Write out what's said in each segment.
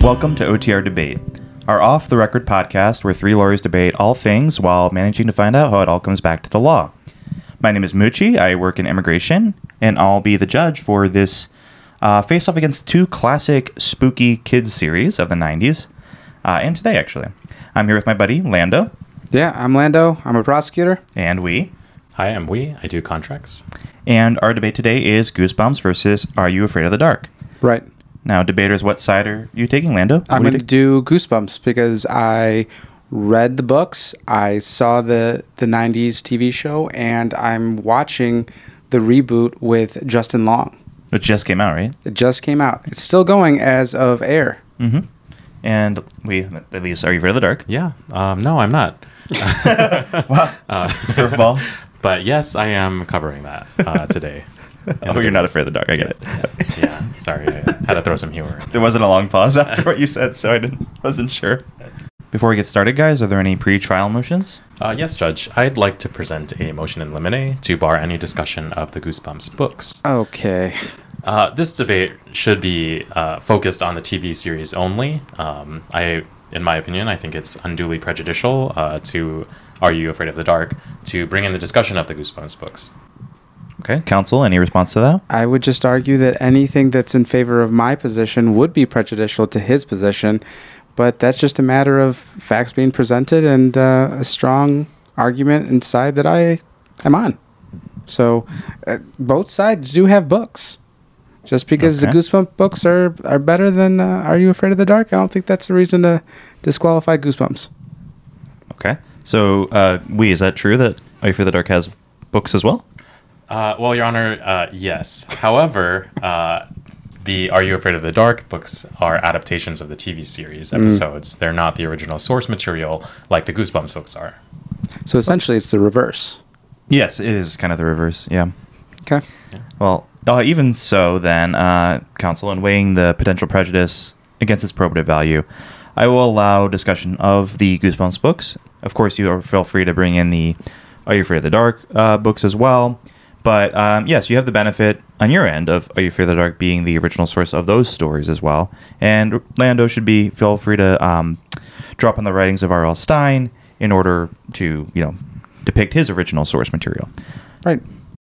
Welcome to OTR Debate, our off the record podcast where three lawyers debate all things while managing to find out how it all comes back to the law. My name is Mucci. I work in immigration, and I'll be the judge for this uh, face off against two classic spooky kids series of the 90s, uh, and today, actually. I'm here with my buddy, Lando, Yeah, I'm Lando. I'm a prosecutor. and Huy. Hi, I'm Huy. I do contracts. And our debate today is Goosebumps versus Are You Afraid of the Dark? Right. Now, debaters, what side are you taking, Lando? I'm going to do Goosebumps because I read the books, I saw the the 90s TV show, and I'm watching the reboot with Justin Long. It just came out, right? It just came out. It's still going as of air. Mm-hmm. And Huy, at least, Are You Afraid of the Dark? Yeah. Um, no, I'm not. Wow. Uh, Curveball. but yes, I am covering that uh, today. Oh, you're not afraid of the dark. I get it. Yeah. Sorry, I had to throw some humor. There wasn't a long pause after what you said, so I didn't, wasn't sure. Before we get started, guys, are there any pre-trial motions? Uh, yes, Judge. I'd like to present a motion in limine to bar any discussion of the Goosebumps books. Okay. Uh, this debate should be uh, focused on the TV series only. Um, I, in my opinion, I think it's unduly prejudicial uh, to Are You Afraid of the Dark to bring in the discussion of the Goosebumps books. Okay, counsel, any response to that? I would just argue that anything that's in favor of my position would be prejudicial to his position, but that's just a matter of facts being presented and uh, a strong argument inside that I am on. So uh, both sides do have books. Just because Okay. the Goosebump books are, are better than uh, Are You Afraid of the Dark, I don't think that's a reason to disqualify Goosebumps. Okay. So, uh, Huy, is that true that Are You Afraid of the Dark has books as well? Uh, well, Your Honor, uh, yes. However, uh, the Are You Afraid of the Dark books are adaptations of the TV series episodes. They're not the original source material like the Goosebumps books are. So essentially, it's the reverse. Yes, it is kind of the reverse, yeah. Okay. Well, uh, even so, then, uh, counsel, in weighing the potential prejudice against its probative value, I will allow discussion of the Goosebumps books. Of course, you are- feel free to bring in the Are You Afraid of the Dark uh, books as well. But um, yes, you have the benefit on your end of Are You Afraid of the Dark being the original source of those stories as well. And Lando should be feel free to um, drop on the writings of R.L. Stine in order to you know depict his original source material. Right.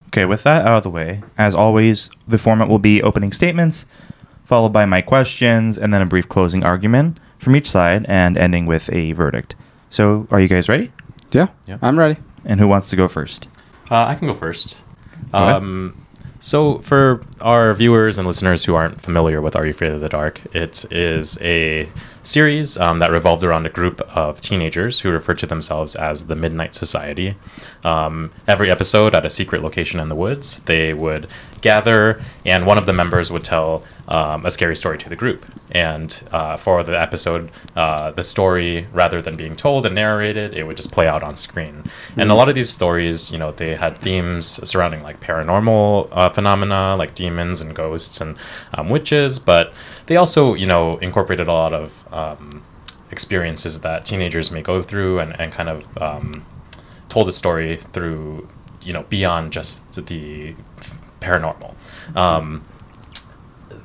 Okay, with that out of the way, as always, the format will be opening statements, followed by my questions, and then a brief closing argument from each side, and ending with a verdict. So, are you guys ready? Yeah. Yeah. I'm ready. And who wants to go first? Uh, I can go first. Um, so, for our viewers and listeners who aren't familiar with Are You Afraid of the Dark, it is a series um, that revolved around a group of teenagers who referred to themselves as the Midnight Society. Um, every episode at a secret location in the woods, they would gather, and one of the members would tell um, a scary story to the group. And uh, for the episode, uh, the story, rather than being told and narrated, it would just play out on screen. And a lot of these stories, you know, they had themes surrounding like paranormal uh, phenomena, like demons and ghosts and um, witches, but they also, you know, incorporated a lot of um, experiences that teenagers may go through and, and kind of um, told a story through, you know, beyond just the paranormal. Um,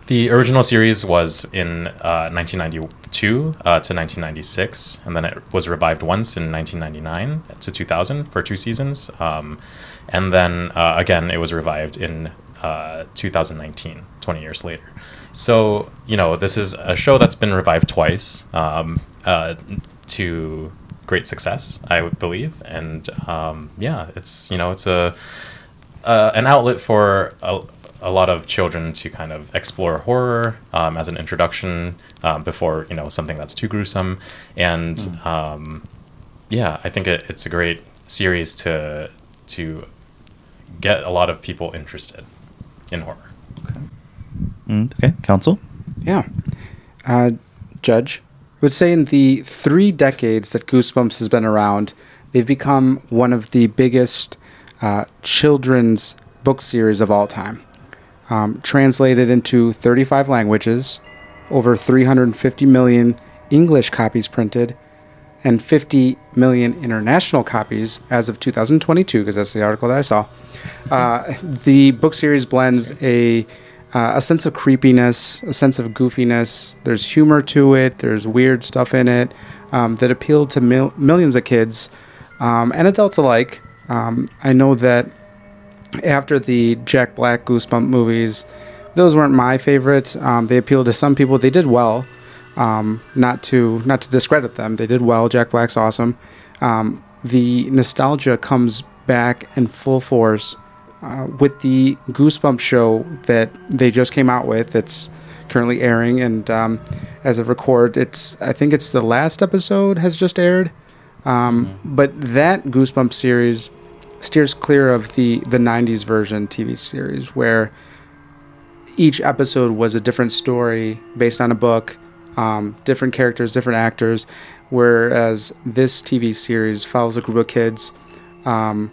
the original series was in uh, 1992 uh, to 1996, and then it was revived once in 1999 to 2000 for two seasons. Um, and then uh, again, it was revived in uh, 2019, 20 years later. So, you know, this is a show that's been revived twice um, uh, to great success, I would believe. And um, yeah, it's, you know, it's a, uh, an outlet for a, a lot of children to kind of explore horror um, as an introduction um, before you know something that's too gruesome. And um, yeah i think it, it's a great series to to get a lot of people interested in horror Mm, okay, counsel. Yeah. Uh, Judge, I would say in the three decades that Goosebumps has been around, they've become one of the biggest uh, children's book series of all time. Um, translated into 35 languages, over 350 million English copies printed, and 50 million international copies as of 2022, because that's the article that I saw. Uh, the book series blends a uh, a sense of creepiness, a sense of goofiness. There's humor to it. There's weird stuff in it um, that appealed to mil- millions of kids um, and adults alike. Um, I know that after the Jack Black Goosebump movies, those weren't my favorites. Um, they appealed to some people. They did well. Um, not to not to discredit them, they did well. Jack Black's awesome. Um, the nostalgia comes back in full force uh, with the Goosebump show that they just came out with. That's currently airing, and um, as of record, it's I think it's the last episode has just aired. Um, But that Goosebump series steers clear of the the '90s version TV series, where each episode was a different story based on a book, um, different characters, different actors. Whereas this TV series follows a group of kids um,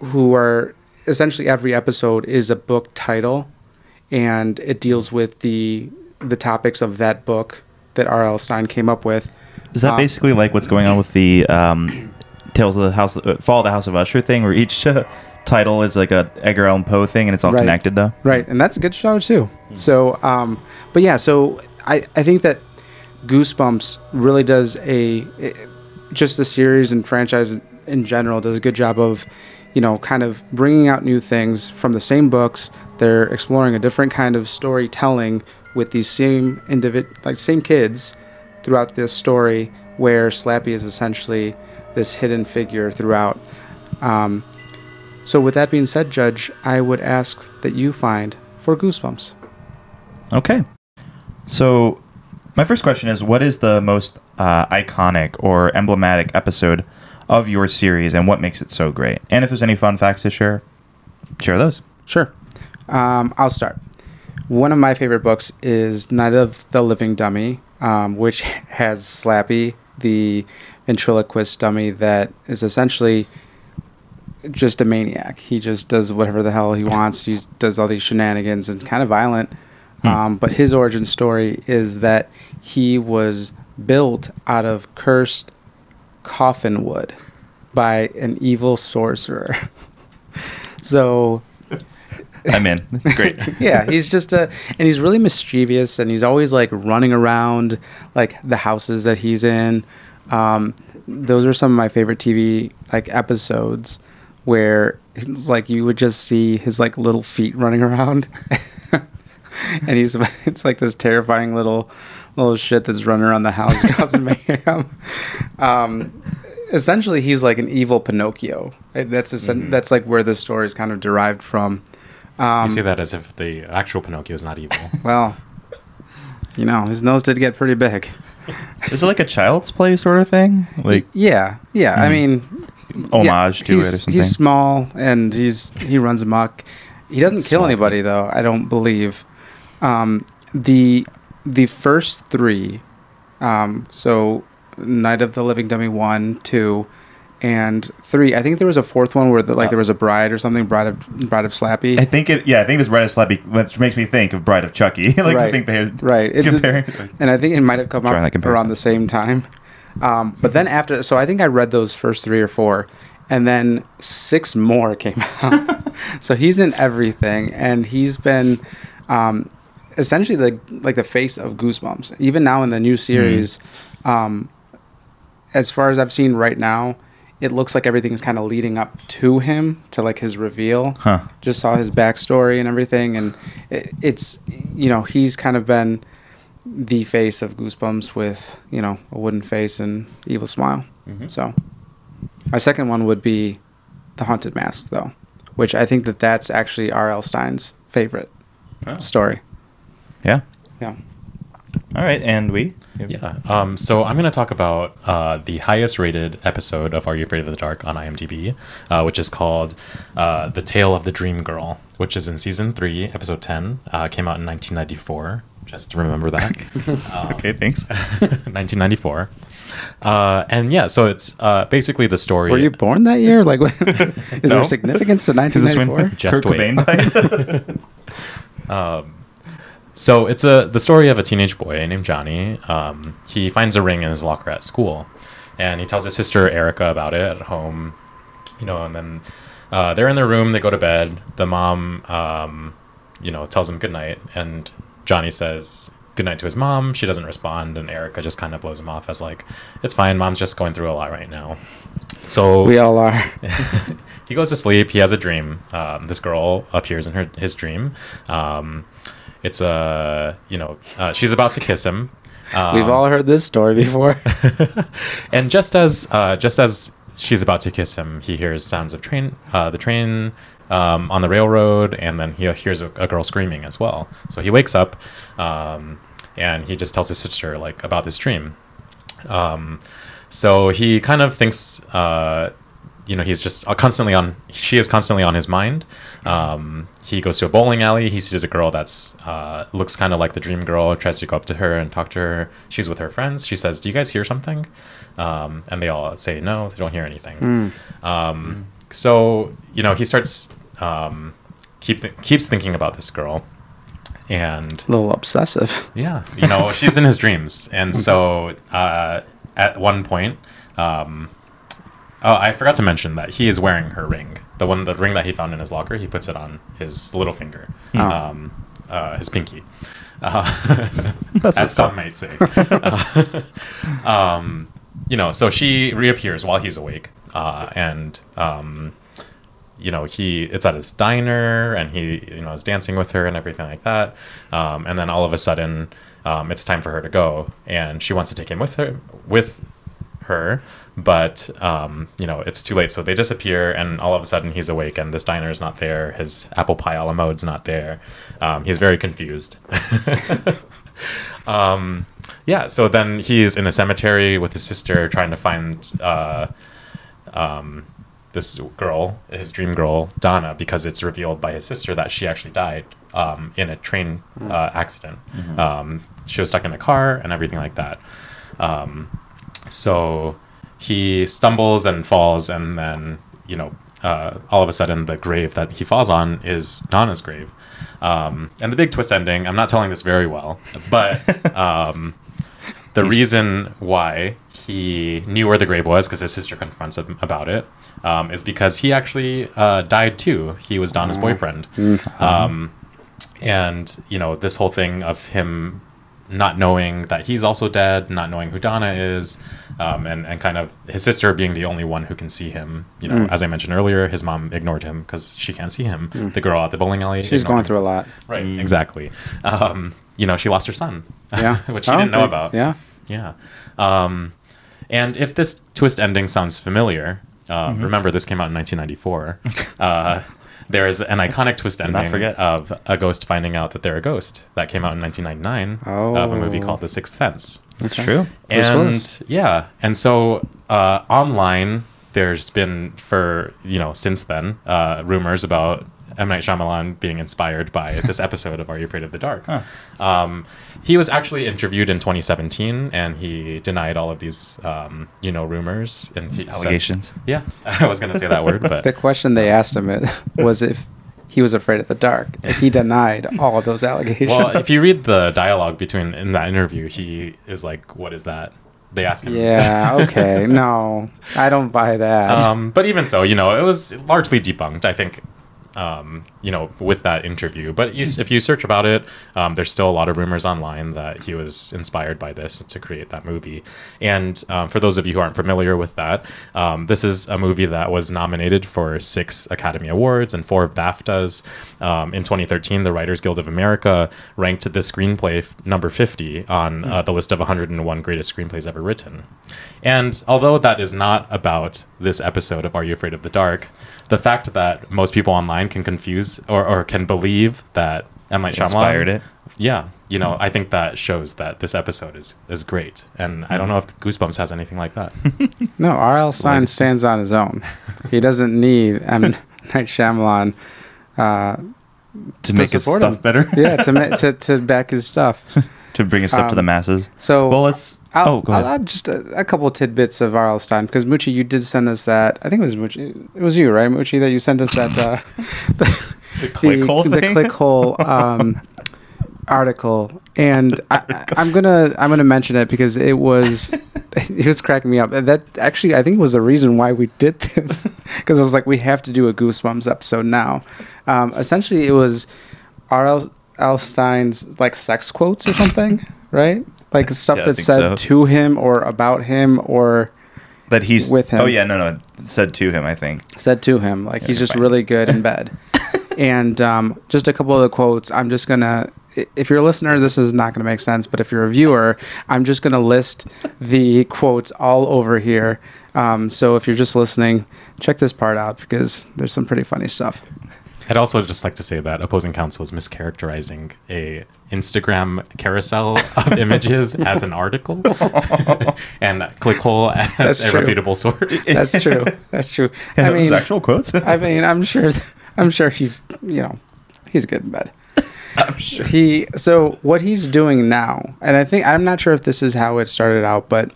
who are essentially every episode is a book title, and it deals with the the topics of that book that R.L. Stine came up with. Is that Uh, basically like what's going on with the um, Tales of the House, uh, Fall of the House of Usher thing, where each uh, title is like a Edgar Allan Poe thing, and it's all Right. connected though? Right, and that's a good show too. So, um, but yeah, so I, I think that Goosebumps really does a it, just the series and franchise in general does a good job of you know kind of bringing out new things from the same books. They're exploring a different kind of storytelling with these same individ like same kids throughout this story, where Slappy is essentially this hidden figure throughout. Um, so, with that being said, Judge, I would ask that you find for Goosebumps. Okay. So, my first question is what is the most uh, iconic or emblematic episode of your series and what makes it so great? And if there's any fun facts to share, share those. Sure. Um, I'll start. One of my favorite books is Night of the Living Dummy, um, which has Slappy, the ventriloquist dummy that is essentially just a maniac. He just does whatever the hell he wants. He does all these shenanigans and it's kind of violent. Um, but his origin story is that he was built out of cursed coffin wood by an evil sorcerer. so I'm in. Great. yeah, he's just a, and he's really mischievous, and he's always like running around like the houses that he's in. Um, those are some of my favorite TV like episodes where it's like you would just see his like little feet running around, and he's it's like this terrifying little little shit that's running around the house causing mayhem. Um, essentially, he's like an evil Pinocchio. That's essen- that's like where the story is kind of derived from. Um, you say that as if the actual Pinocchio is not evil. well, you know, his nose did get pretty big. is it like a child's play sort of thing? Like Yeah, yeah. I mean, homage yeah, to it or he's- something? He's small and he's he runs amok. He doesn't kill Small. anybody though. I don't believe. Um, the the first three, um, so Night of the Living Dummy one, two, and three. I think there was a fourth one where the, like there was a bride or something, bride of bride of Slappy. I think it. Yeah, I think this Bride of Slappy, which makes me think of Bride of Chucky. like I Right. think they're Right. It- comparing. and I think it might have come up around the same time. Um, but then after, so I think I read those first three or four, and then six more came out. so he's in everything, and he's been um, essentially the like the face of Goosebumps. Even now in the new series, um, as far as I've seen right now, it looks like everything is kind of leading up to him to like his reveal Huh. just saw his backstory and everything, and it, it's you know he's kind of been the face of Goosebumps with you know a wooden face and evil smile. So my second one would be the Haunted Mask, though, which I think that that's actually R.L. Stine's favorite Oh. story. Yeah. Yeah. All right, and Huy. Yeah. Um, so I'm going to talk about uh, the highest rated episode of Are You Afraid of the Dark on IMDb, uh, which is called uh, The Tale of the Dream Girl, which is in season three, episode 10. Uh, came out in 1994. Just remember that. Um, Okay, thanks. 1994. Uh, and yeah, so it's uh, basically the story. Were you born that year? Like, is No. there significance to Is this when 1994? Just Kurt wait. Cobain died? So it's a the story of a teenage boy named Johnny. Um, he finds a ring in his locker at school, and he tells his sister Erica about it at home. You know, and then uh, they're in their room. They go to bed. The mom um, you know, tells him goodnight, and Johnny says goodnight to his mom. She doesn't respond, and Erica just kind of blows him off as like, "It's fine. Mom's just going through a lot right now." So We all are. he goes to sleep. He has a dream. Um, this girl appears in her his dream. Um, it's a you know uh, she's about to kiss him. Um, We've all heard this story before. and just as uh, just as she's about to kiss him, he hears sounds of train uh, the train um, on the railroad, and then he hears a, a girl screaming as well. So he wakes up, um, and he just tells his sister like about this dream. Um, so he kind of thinks, uh, you know, he's just uh, constantly on. She is constantly on his mind. Um, he goes to a bowling alley. He sees a girl that's uh, looks kind of like the dream girl. Tries to go up to her and talk to her. She's with her friends. She says, "Do you guys hear something?" Um, and they all say, "No, they don't hear anything." Um, so you know, he starts um, keep th- keeps thinking about this girl, and A little obsessive. yeah, you know, she's in his dreams, and so uh, at one point, um, oh, I forgot to mention that he is wearing her ring, the one, the ring that he found in his locker. He puts it on his little finger, Oh. um, uh, his pinky, uh, as some might say. Uh, um, you know, so she reappears while he's awake, uh, and um, you know he it's at his diner and he you know is dancing with her and everything like that um, and then all of a sudden um, it's time for her to go and she wants to take him with her with her but um, you know it's too late. So they disappear and all of a sudden he's awake and this diner is not there. His apple pie a la mode's not there. Um, he's very confused. Um, yeah so then he's in a cemetery with his sister trying to find uh, um, this girl, his dream girl, Donna, because it's revealed by his sister that she actually died um, in a train uh, accident. Um, she was stuck in a car and everything like that. Um, so he stumbles and falls, and then, you know, uh, all of a sudden the grave that he falls on is Donna's grave. Um, and the big twist ending, I'm not telling this very well, but um, the reason why he knew where the grave was because his sister confronts him about it um, is because he actually uh, died too. He was Donna's boyfriend, um, and you know this whole thing of him not knowing that he's also dead, not knowing who Donna is, um, and and kind of his sister being the only one who can see him. You know, as I mentioned earlier, his mom ignored him because she can't see him. The girl at the bowling alley, She's ignored going him. through a lot. Right, exactly. Um, you know, she lost her son. Yeah. which she didn't don't know think- about. Yeah. Yeah. Um, and if this twist ending sounds familiar, uh, Mm-hmm. remember this came out in 1994. uh, there is an iconic twist not ending forget. of a ghost finding out that they're a ghost that came out in 1999 of a movie Oh. called The Sixth Sense. That's Okay. true. And yeah, and so uh, online there's been for you know since then uh, rumors about M Night Shyamalan being inspired by this episode of Are You Afraid of the Dark? Um, he was actually interviewed in 2017, and he denied all of these um, you know rumors and he said- Allegations. yeah, I was going to say that word, but The question they asked him was if he was afraid of the dark. He denied all of those allegations. well, if you read the dialogue between in that interview, he is like, "What is that?" They ask him. yeah, okay. No, I don't buy that. um, but even so, you know, it was largely debunked. I think, um, you know, with that interview. But you, if you search about it, um, there's still a lot of rumors online that he was inspired by this to create that movie. And um, for those of you who aren't familiar with that, um, this is a movie that was nominated for six Academy Awards and four BAFTAs. Um, in 2013, the Writers Guild of America ranked this screenplay f- number 50 on uh, the list of 101 greatest screenplays ever written. And although that is not about this episode of Are You Afraid of the Dark, the fact that most people online can confuse or, or can believe that M. Night Shyamalan Inspired it. Yeah, you know, I think that shows that this episode is is great, and I don't know if Goosebumps has anything like that. no, R.L. Stine stands on his own. He doesn't need M. Night Shyamalan. Uh, To make his support stuff him. better. yeah, to, ma- to to back his stuff. To bring his stuff to the Um, masses. So Well, let's. I'll, oh, go I'll ahead. add just a, a couple tidbits of R.L. Stine because Mucci, you did send us that. I think it was Mucci. It was you, right, Mucci, that you sent us that. Uh, the, The Clickhole the thing? Clickhole um, article, and I, I'm gonna I'm gonna mention it because it was it was cracking me up. And That actually I think was the reason why we did this because I was like we have to do a Goosebumps episode now. Um, essentially, it was R.L. L. Stine's like sex quotes or something, right? Like stuff Yeah, that's said so. to him or about him or That he's With him. Oh yeah, no, no, said to him. I think. said to him. Like he's just fine. really good in bed. and um, just a couple of the quotes. I'm just gonna. If you're a listener, this is not gonna make sense. But if you're a viewer, I'm just gonna list the quotes all over here. Um, so if you're just listening, check this part out because there's some pretty funny stuff. I'd also just like to say that opposing counsel is mischaracterizing a Instagram carousel of images as an article, and Clickhole as That's a true. reputable source. That's true. That's true. I those mean, actual quotes. I mean, I'm sure. I'm sure he's. You know, he's good in bed. I'm sure. he so what he's doing now and i think i'm not sure if this is how it started out but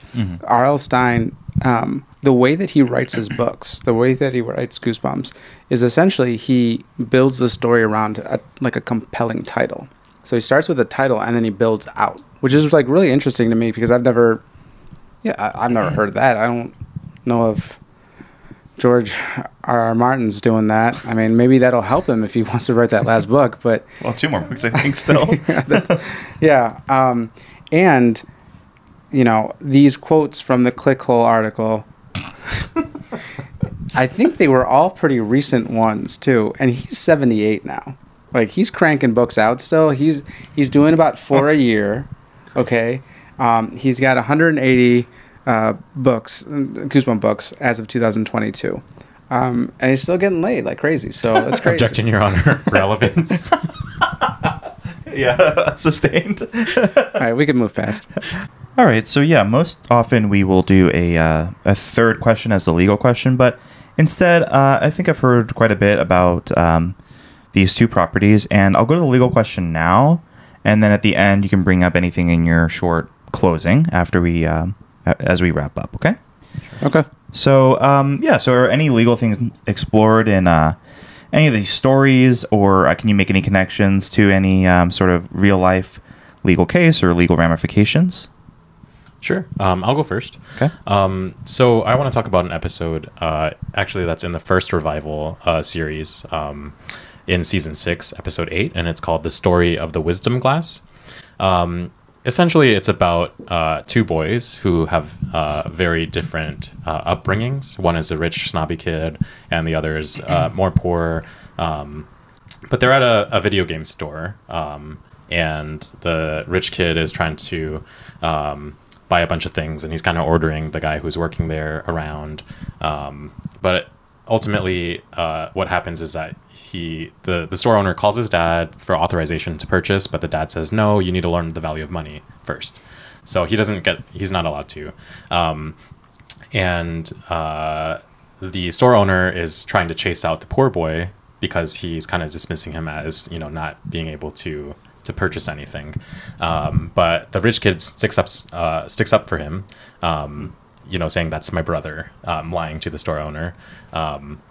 rl stine um, the way that he writes his books the way that he writes goosebumps is essentially he builds the story around a, like a compelling title so he starts with a title and then he builds out which is like really interesting to me because i've never yeah I, i've never heard of that i don't know if george r r martin's doing that i mean maybe that'll help him if he wants to write that last book but Well, two more books, I think. Still. yeah. Um, and, you know, these quotes from the Clickhole article, I think they were all pretty recent ones, too. And he's 78 now. Like, he's cranking books out still. He's, he's doing about four a year. Okay. Um, he's got 180 uh, books, Goosebump books, as of 2022. Um, and he's still getting laid like crazy. So that's crazy. Objection, Your Honor. Relevance. yeah, sustained. All right, we can move fast. All right, so yeah, most often we will do a uh, a third question as the legal question, but instead, uh, I think I've heard quite a bit about um, these two properties, and I'll go to the legal question now, and then at the end, you can bring up anything in your short closing after we um, as we wrap up. Okay. Okay. So um, yeah, so are any legal things explored in uh, any of these stories, or uh, can you make any connections to any um, sort of real life legal case or legal ramifications? Sure. Um, I'll go first. Okay. Um, so I want to talk about an episode, uh, actually, that's in the first revival uh, series um, in season six, episode eight, and it's called "The Story of the Wisdom Glass." Um, essentially, it's about uh, two boys who have uh, very different uh, upbringings. One is a rich, snobby kid, and the other is uh, more poor. Um, but they're at a, a video game store, um, and the rich kid is trying to um, buy a bunch of things, and he's kind of ordering the guy who's working there around. Um, but ultimately, uh, what happens is that he the the store owner calls his dad for authorization to purchase, but the dad says no, you need to learn the value of money first. So he doesn't get he's not allowed to. Um, and uh, the store owner is trying to chase out the poor boy because he's kind of dismissing him as you know not being able to to purchase anything. Um, but the rich kid sticks up uh, sticks up for him, um, you know, saying that's my brother, um, lying to the store owner. Um,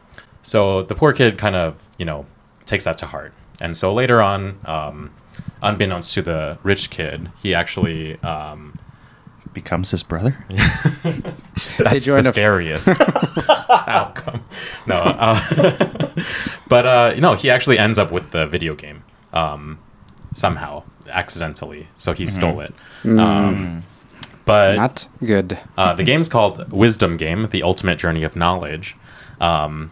so the poor kid kind of you know takes that to heart, and so later on. Um, Unbeknownst to the rich kid, he actually um, Becomes his brother. that's join the scariest outcome. No, uh, but uh, you know, he actually ends up with the video game um, somehow, accidentally. So he stole it. Um, but Not good. uh, the game's called Wisdom Game: The Ultimate Journey of Knowledge. Um,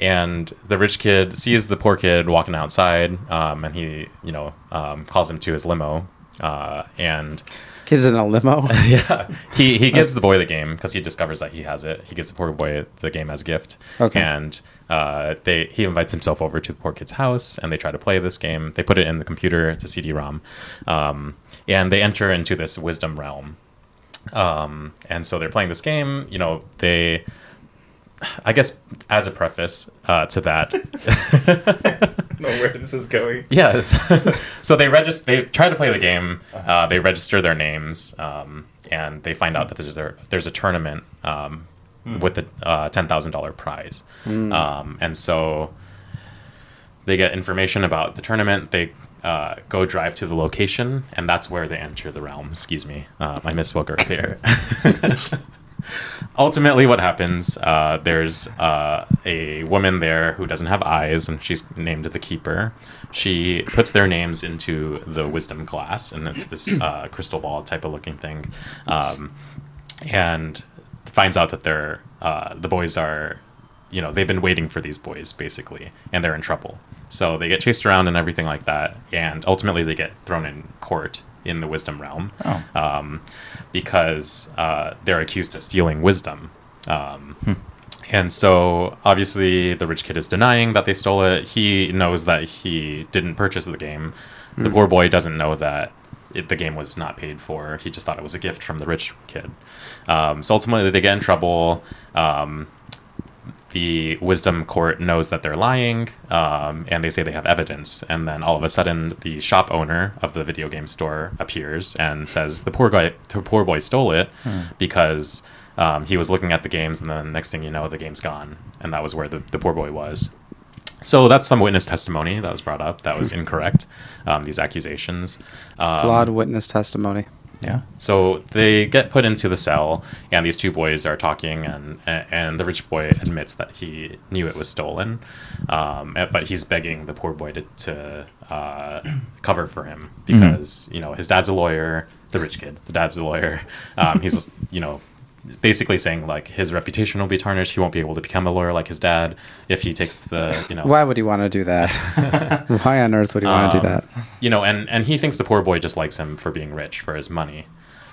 and the rich kid sees the poor kid walking outside, um, and he, you know, um, calls him to his limo. Uh, and This kid's in a limo. yeah, he he gives the boy the game because he discovers that he has it. He gives the poor boy the game as a gift. Okay. And uh, they he invites himself over to the poor kid's house, and they try to play this game. They put it in the computer. It's a CD-ROM, um, and they enter into this wisdom realm. Um, and so they're playing this game. You know, they. I guess as a preface uh, to that, know where this is going. Yes. so they register. They try to play the game. Uh, they register their names, um, and they find out that there's a there's a tournament um, with a uh, ten thousand dollar prize. Um, and so they get information about the tournament. They uh, go drive to the location, and that's where they enter the realm. Excuse me, um, I misspoke earlier. ultimately, what happens? Uh, there's uh, a woman there who doesn't have eyes, and she's named the keeper. She puts their names into the wisdom glass, and it's this uh, crystal ball type of looking thing, um, and finds out that they're uh, the boys are, you know, they've been waiting for these boys basically, and they're in trouble. So they get chased around and everything like that, and ultimately they get thrown in court in the wisdom realm Oh. um, because uh, they're accused of stealing wisdom. Um, And so obviously the rich kid is denying that they stole it. He knows that he didn't purchase the game. The poor boy doesn't know that it, the game was not paid for. He just thought it was a gift from the rich kid. Um, so ultimately they get in trouble. Um, the wisdom court knows that they're lying um, and they say they have evidence. And then all of a sudden the shop owner of the video game store appears and says the poor guy the poor boy stole it because um, he was looking at the games and then the next thing you know the game's gone. And that was where the, the poor boy was. So that's some witness testimony that was brought up that was incorrect um, these accusations. Um, Flawed witness testimony. Yeah. so they get put into the cell, and these two boys are talking, and and the rich boy admits that he knew it was stolen, um, but he's begging the poor boy to, to uh, cover for him because you know his dad's a lawyer, the rich kid, the dad's a lawyer. Um, he's you know basically saying like his reputation will be tarnished. He won't be able to become a lawyer like his dad if he takes the you know Why would he want to do that? Why on earth would he want to do Um, that? you know, and and he thinks the poor boy just likes him for being rich for his money,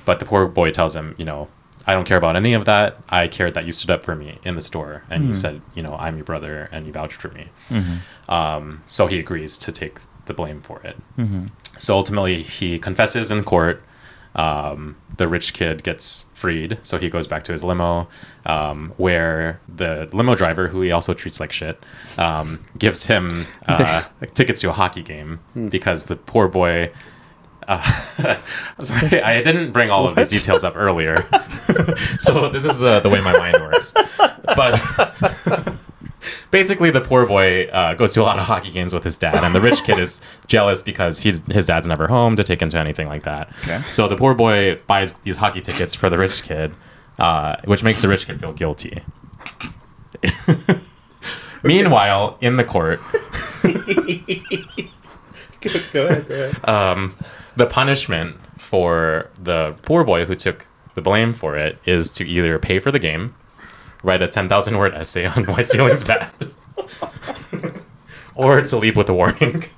but the poor boy tells him, you know, I don't care about any of that. I cared that you stood up for me in the store and you said, you know, I'm your brother and you vouched for me. Um, so he agrees to take the blame for it. So ultimately, he confesses in court. Um, the rich kid gets freed, so he goes back to his limo, um, where the limo driver, who he also treats like shit, um, gives him uh, tickets to a hockey game because the poor boy. Uh, sorry, I didn't bring all of these details up earlier, so this is the the way my mind works. But basically the poor boy uh, goes to a lot of hockey games with his dad and the rich kid is jealous because he, his dad's never home to take him to anything like that. Okay. so the poor boy buys these hockey tickets for the rich kid uh, which makes the rich kid feel guilty. Meanwhile in the court um, the punishment for the poor boy who took the blame for it is to either pay for the game write a 10,000 word essay on why stealing's bad, or to leave with a warning.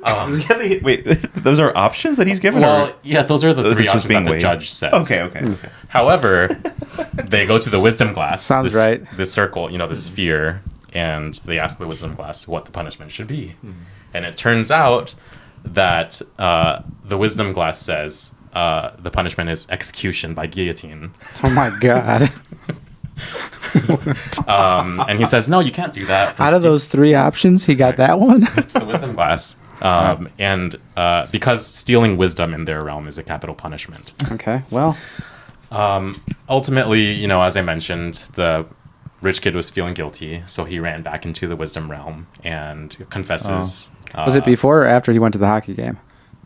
Um, Wait, those are options that he's given? well, or? yeah, those are the Those three options being that the judge says. Okay, okay, okay. However, they go to the wisdom glass. Sounds this, right. This circle, you know, the sphere, and they ask the wisdom glass what the punishment should be. And it turns out that uh, the wisdom glass says uh, the punishment is execution by guillotine. Oh my god! Um, and he says, no, you can't do that. Out of ste- those three options, he got that one. it's the wisdom glass. Um, and uh, because stealing wisdom in their realm is a capital punishment. okay, well, Ultimately, you know, as I mentioned, the rich kid was feeling guilty, so he ran back into the wisdom realm and confesses. was it uh, before or after he went to the hockey game?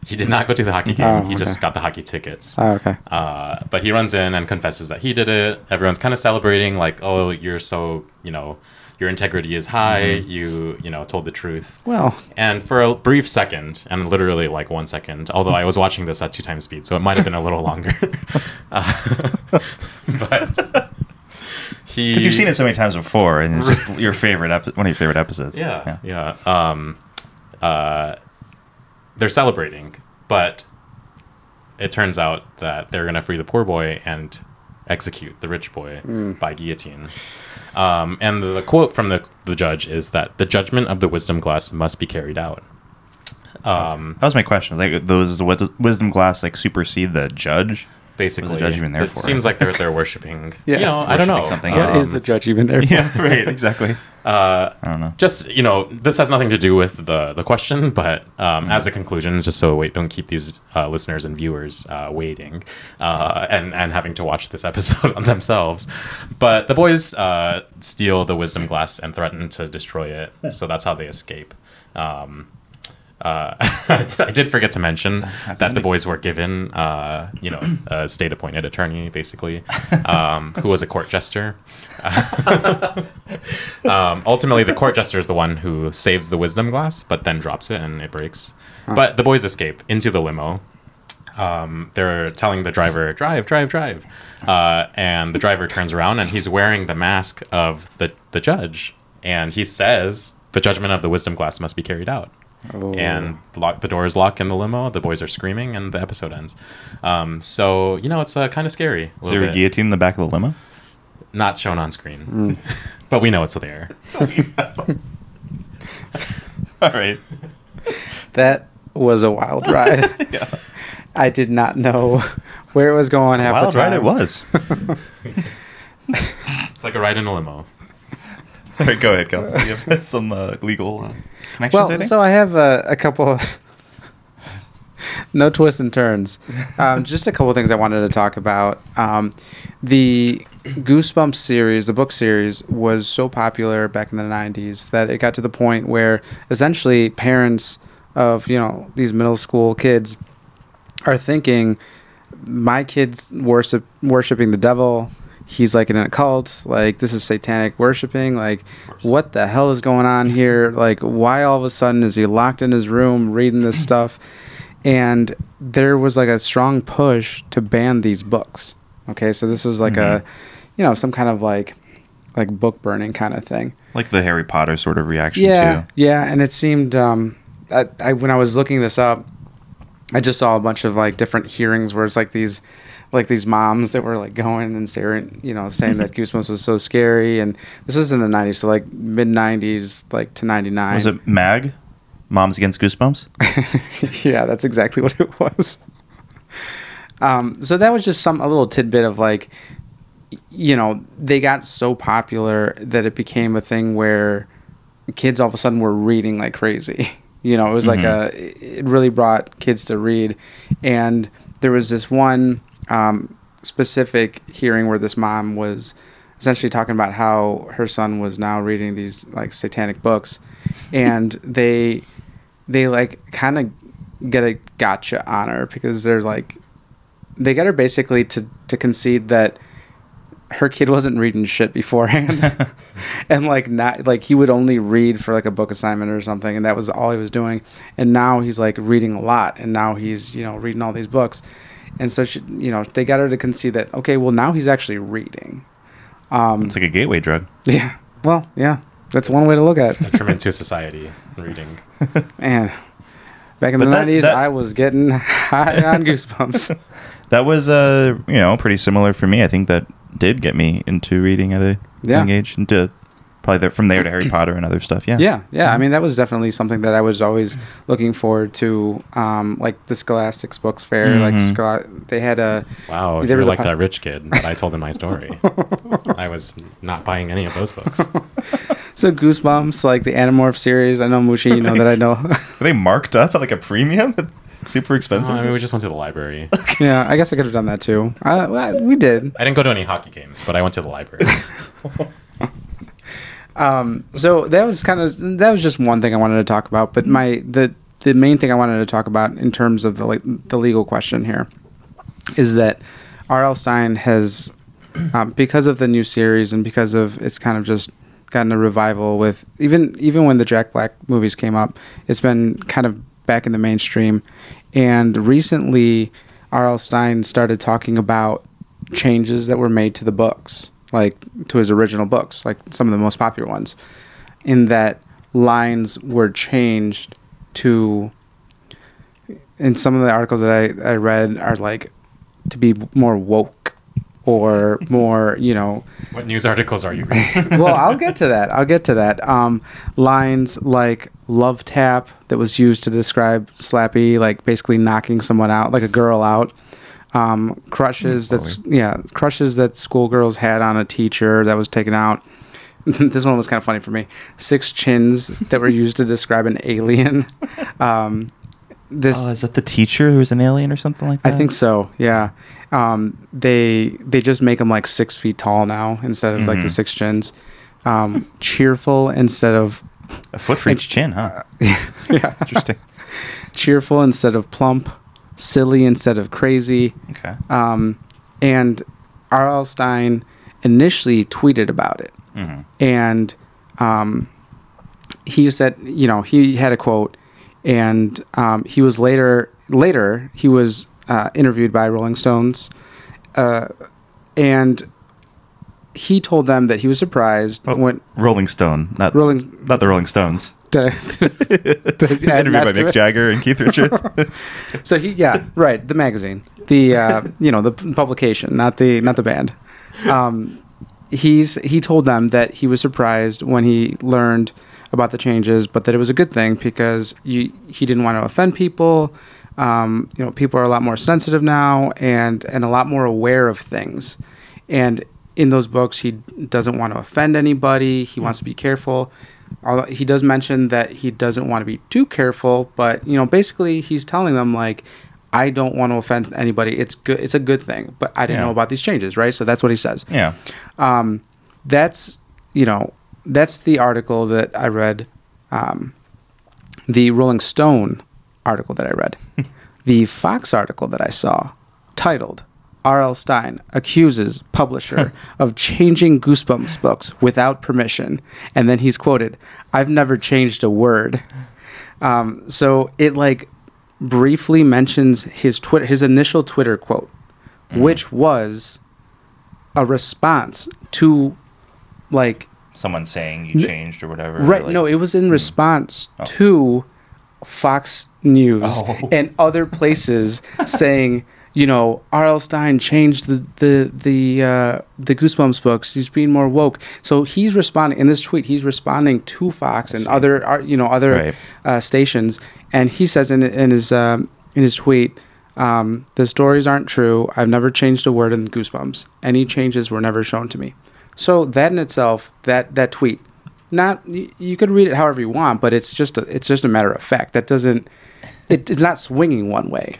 He did not go to the hockey game. Oh, he just got the hockey tickets. Oh, okay. Uh, but he runs in and confesses that he did it. Everyone's kind of celebrating, like, "Oh, you're so, you know, your integrity is high. Mm-hmm. You, you know, told the truth." Well, And for a brief second, and literally like one second, although I was watching this at two times speed, so it might have been a little longer. uh, but he. Because you've seen it so many times before, and it's just your favorite epi- one of your favorite episodes. Yeah, yeah. Um, uh, they're celebrating, but it turns out that they're going to free the poor boy and execute the rich boy by guillotine. Um, and the, quote from the, the judge is that the judgment of the wisdom glass must be carried out. Um, That was my question. Like, those the wisdom glass like supersede the judge? Basically, judge even there it for seems it? like they're they're worshiping. Yeah. you know, I don't know. Something, what yeah. is the judge even there? for? Yeah, right. Exactly. Uh, I don't know. just you know this has nothing to do with the the question but um, as a conclusion just so wait don't keep these uh, listeners and viewers uh, waiting uh, and and having to watch this episode on themselves but the boys uh, steal the wisdom glass and threaten to destroy it so that's how they escape um, uh, I did forget to mention that the boys were given, uh, you know, a state-appointed attorney, basically, um, who was a court jester. um, ultimately, the court jester is the one who saves the wisdom glass, but then drops it and it breaks. But the boys escape into the limo. Um, they're telling the driver, "Drive, drive, drive," uh, and the driver turns around and he's wearing the mask of the the judge, and he says, "The judgment of the wisdom glass must be carried out." Oh. and the, lock, the doors lock in the limo. The boys are screaming, and the episode ends. Um, so you know, it's uh, kind of scary. A Is little there a bit. guillotine in the back of the limo? Not shown on screen, but we know it's there. All right. That was a wild ride. Yeah. I did not know where it was going half Wild the time. ride it was. It's like a ride in a limo. All right, go ahead, Kelsey. You have some uh, legal uh, connections, I Well, think? so I have a, a couple. no twists and turns. Um, just a couple things I wanted to talk about. Um, the Goosebumps series, the book series, was so popular back in the '90s that it got to the point where essentially parents of you know these middle school kids are thinking, my kid's worship worshiping the devil. He's like in a cult. Like this is satanic worshiping. Like what the hell is going on here? Like why all of a sudden is he locked in his room reading this stuff? And there was like a strong push to ban these books. Okay, so this was like a, you know, some kind of like, like book burning kind of thing. like the Harry Potter sort of reaction, Yeah, too. yeah, and it seemed um, I, I when I was looking this up, I just saw a bunch of like different hearings where it's like these, like these moms that were like going and saying, you know, saying that Goosebumps was so scary, and this was in the '90s, so like mid '90s, like to '99. Was it MAG? Moms Against Goosebumps? yeah, that's exactly what it was. Um, so that was just some a little tidbit of like, you know, they got so popular that it became a thing where kids all of a sudden were reading like crazy. You know, it was like a it really brought kids to read, and there was this one um, specific hearing where this mom was essentially talking about how her son was now reading these like satanic books, and they they like kind of get a gotcha on her because they're like they get her basically to to concede that her kid wasn't reading shit beforehand and like not like he would only read for like a book assignment or something and that was all he was doing and now he's like reading a lot and now he's you know reading all these books and so she you know they got her to concede that okay well now he's actually reading um It's like a gateway drug. yeah well yeah that's one way to look at it Detriment to society. Reading. Man, back in But the that- nineties, that- I was getting high on goosebumps. That was, uh, you know, pretty similar for me. I think that did get me into reading at a Yeah. young age, into probably there, from there to Harry Potter and other stuff. Yeah. yeah, yeah. I mean, that was definitely something that I was always looking forward to. Um, like the Scholastics Books Fair, like Mhm. Schol- they had a. Wow, They were were the like po- that rich kid that I told in my story. I was not buying any of those books. So Goosebumps, like the Animorph series. I know Mucci, you know that I know. Are they marked up at like a premium? Super expensive. I mean, we just went to the library. yeah, I guess I could have done that too. Uh, well, we did. I didn't go to any hockey games, but I went to the library. Um, so that was kind of that was just one thing I wanted to talk about. But my the the main thing I wanted to talk about in terms of the like the legal question here is that R.L. Stine has um, because of the new series and because of it's kind of just gotten a revival with even even when the Jack Black movies came up, it's been kind of back in the mainstream. And recently, R.L. Stine started talking about changes that were made to the books, like to his original books, like some of the most popular ones, in that lines were changed to. And some of the articles that I, I read are like to be more woke or more, you know, what news articles are you reading? well, I'll get to that. I'll get to that. Um, lines like "love tap" that was used to describe Slappy, like basically knocking someone out, like a girl out. Um, crushes that's yeah, crushes that schoolgirls had on a teacher that was taken out. this one was kind of funny for me. Six chins that were used to describe an alien. Um, this Oh, is that the teacher who was an alien or something like that? I think so. Yeah. Um, they they just make them like six feet tall now instead of like the Mhm. six chins. Um, cheerful instead of A foot for each chin, huh? yeah. Interesting. cheerful instead of plump, silly instead of crazy. Okay. Um, and R.L. Stine initially tweeted about it. hmm And um, he said, you know, he had a quote, and um, he was later, later, he was uh, interviewed by Rolling Stones. Uh, and he told them that he was surprised Oh, when Rolling Stone, not Rolling. not the Rolling Stones. Did I- did He's interviewed by Mick it? Jagger and Keith Richards. So he, yeah, right, the magazine, the uh, you know the publication, not the not the band. Um, he's he told them that he was surprised when he learned about the changes, but that it was a good thing because you, he didn't want to offend people. Um, you know, people are a lot more sensitive now and and a lot more aware of things. And in those books, he doesn't want to offend anybody. He wants to be careful. Although he does mention that he doesn't want to be too careful, but you know, basically, he's telling them like, I don't want to offend anybody. It's good. It's a good thing, but I didn't Yeah. know about these changes, right? So that's what he says yeah. um, that's you know that's the article that I read, um, the Rolling Stone article that I read, the Fox article that I saw, titled R.L. Stine accuses publisher of changing Goosebumps books without permission, and then he's quoted, "I've never changed a word." Um, so it like briefly mentions his Twitter, his initial Twitter quote, which was a response to like Someone saying you changed or whatever. right like- no it was in response Oh. to fox news Oh. and other places saying you know R.L. Stine changed the the the uh, the Goosebumps books. He's being more woke. So he's responding in this tweet. He's responding to Fox and other you know other Right. uh, stations, and he says in in his um, in his tweet. Um, the stories aren't true. I've never changed a word in Goosebumps. Any changes were never shown to me. So that in itself, that that tweet, not you, you could read it however you want, but it's just a, it's just a matter of fact. That doesn't it, it's not swinging one way.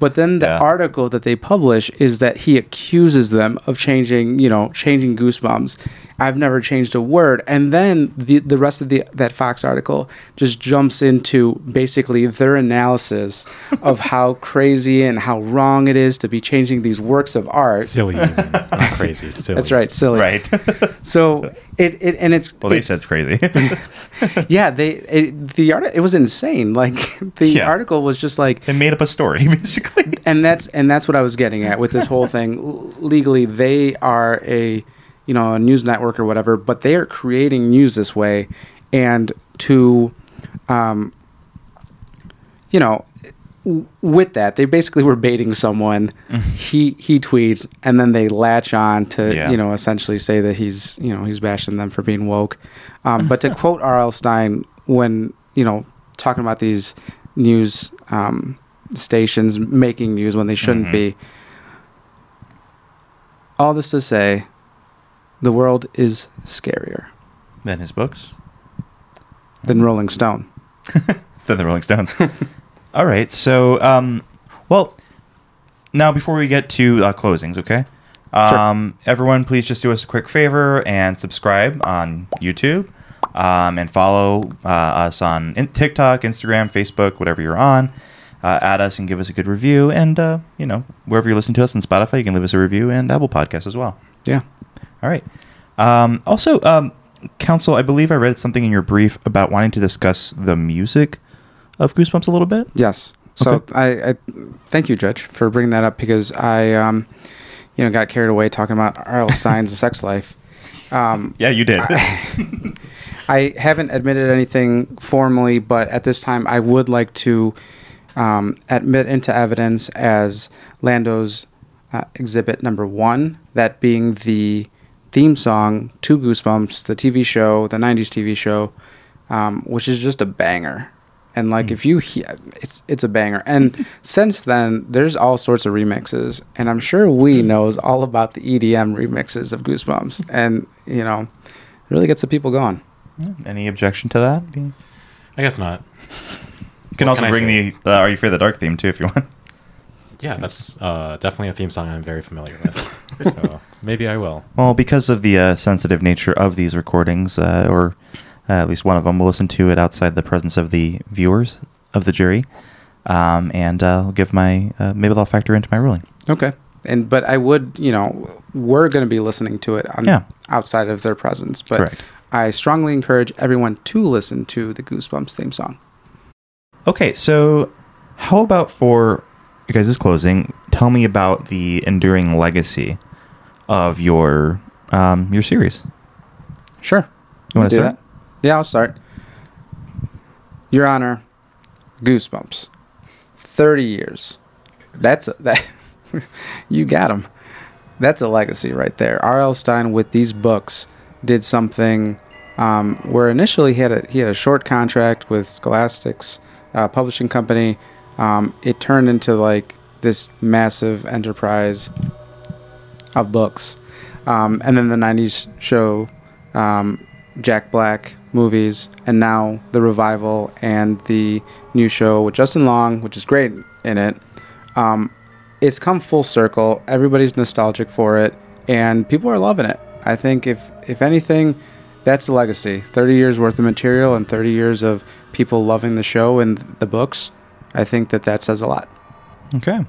But then the Yeah. article that they publish is that he accuses them of changing, you know, changing Goosebumps. I've never changed a word. And then the the rest of the that Fox article just jumps into basically their analysis of how crazy and how wrong it is to be changing these works of art. Silly, not crazy. Silly. That's right, silly. Right. So it, it and it's well, they it's- said it's crazy. yeah they it, the art it was insane like the Yeah. article was just like they made up a story, basically. and that's and that's what I was getting at with this whole thing. L- Legally, they are a you know a news network or whatever, but they are creating news this way, and to, um, you know, w- with that, they basically were baiting someone. he he tweets, and then they latch on to Yeah. you know essentially say that he's you know he's bashing them for being woke. Um, but to quote R.L. Stine when you know talking about these news um, stations making news when they shouldn't Mhm. be. All this to say, the world is scarier than his books. than Rolling Stone. than the Rolling Stones. All right. So, um, well, now before we get to uh, closings, okay? Um, Everyone, please just do us a quick favor and subscribe on YouTube um, and follow uh, us on in- TikTok, Instagram, Facebook, whatever you're on. Uh, add us and give us a good review. And, uh, you know, wherever you listen to us on Spotify, you can leave us a review and Apple Podcasts as well. Yeah. All right. Um, also, um, Council, I believe I read something in your brief about wanting to discuss the music of Goosebumps a little bit. Yes. So Okay. I, I thank you, Judge, for bringing that up because I, um, you know, got carried away talking about R.L. Stine's sex life. Um, Yeah, you did. I haven't admitted anything formally, but at this time, I would like to um, admit into evidence as Lando's uh, exhibit number one, that being the theme song to Goosebumps, the TV show, the '90s TV show, um, which is just a banger. And like, if you hear, it's it's a banger. And since then, there's all sorts of remixes, and I'm sure we knows all about the EDM remixes of Goosebumps, and you know, it really gets the people going. Any objection to that? I guess not. can What also can bring say? the uh, "Are You Afraid of the Dark" theme too if you want. Yeah, that's uh, definitely a theme song I'm very familiar with. so maybe I will. Well, because of the uh, sensitive nature of these recordings, uh, or uh, at least one of them, we'll listen to it outside the presence of the viewers of the jury. um, and uh, I'll give my uh, maybe they'll factor into my ruling. Okay. And but I would, you know, we're going to be listening to it on, Yeah. outside of their presence. But Correct. I strongly encourage everyone to listen to the Goosebumps theme song. Okay, so how about for you guys' this closing? Tell me about the enduring legacy of your um, your series. Sure. You wanna do start? that? Yeah, I'll start. Your Honor, Goosebumps. 30 years. That's a, that you got him. That's a legacy right there. R.L. Stine with these books did something um, where initially he had a he had a short contract with Scholastics uh, publishing company. Um, it turned into like this massive enterprise of books. Um, and then the 90s show um, Jack Black movies, and now the revival and the new show with Justin Long, which is great in it. Um, it's come full circle. Everybody's nostalgic for it, and people are loving it. I think if if anything, that's the legacy. Thirty years worth of material and thirty years of people loving the show and the books. I think that that says a lot. Okay.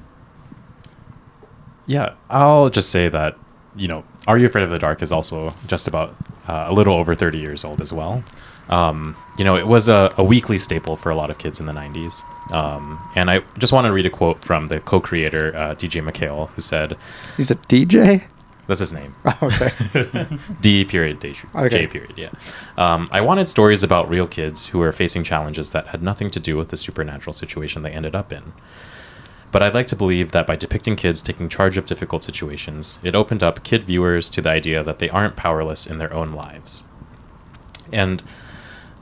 Yeah, I'll just say that, you know, Are You Afraid of the Dark is also just about uh, a little over 30 years old as well. Um, you know, it was a, a weekly staple for a lot of kids in the 90s. Um, and I just want to read a quote from the co creator, uh, DJ MacHale, who said, He's a DJ. That's his name. Okay. D period J, Okay. J period. Yeah. Um, I wanted stories about real kids who were facing challenges that had nothing to do with the supernatural situation they ended up in. But I'd like to believe that by depicting kids taking charge of difficult situations, it opened up kid viewers to the idea that they aren't powerless in their own lives. And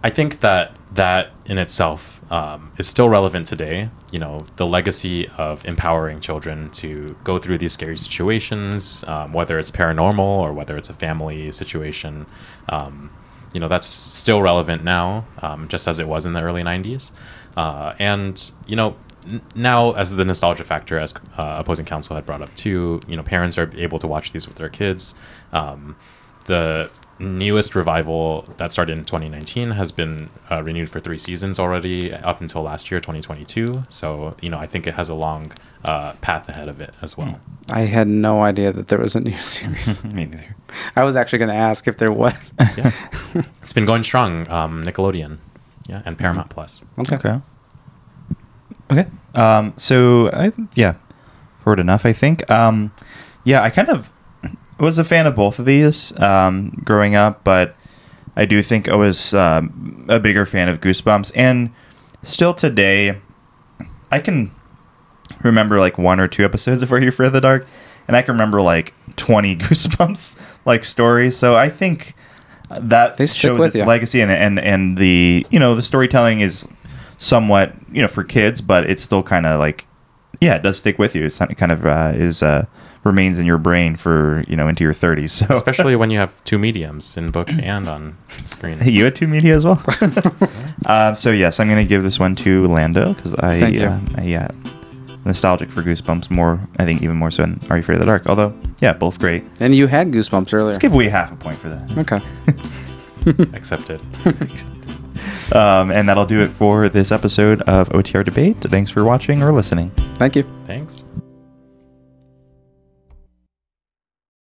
I think that that in itself um, is still relevant today. You know, the legacy of empowering children to go through these scary situations, um, whether it's paranormal or whether it's a family situation. Um, you know, that's still relevant now, um, just as it was in the early 90s. Uh, and, you know, n- now as the nostalgia factor, as uh, opposing counsel had brought up too, you know, parents are able to watch these with their kids. Um, the newest revival that started in 2019 has been uh, renewed for three seasons already up until last year 2022 so you know i think it has a long uh, path ahead of it as well I had no idea that there was a new series. Me neither. I was actually going to ask if there was. yeah it's been going strong um, nickelodeon yeah and paramount plus Okay. Okay. Okay. Um, so I yeah, heard enough. I think. Um, yeah, I kind of was a fan of both of these um, growing up, but I do think I was um, a bigger fan of Goosebumps, and still today, I can remember like one or two episodes of Are You Afraid of the Dark, and I can remember like twenty Goosebumps like stories. So I think that They shows its ya. legacy, and and and the you know the storytelling is somewhat you know for kids, but it's still kind of like yeah, it does stick with you. It's kind of uh, is uh, remains in your brain for you know into your thirties. So especially when you have two mediums in book and on screen you had two media as well. um, so yes, I'm going to give this one to Lando because I, uh, I yeah nostalgic for Goosebumps more. I think even more so than Are You Afraid of the Dark? Although yeah, both great. And you had goosebumps earlier. Let's give we half a point for that. okay. accepted Um, and that'll do it for this episode of OTR Debate. Thanks for watching or listening. Thank you. thanks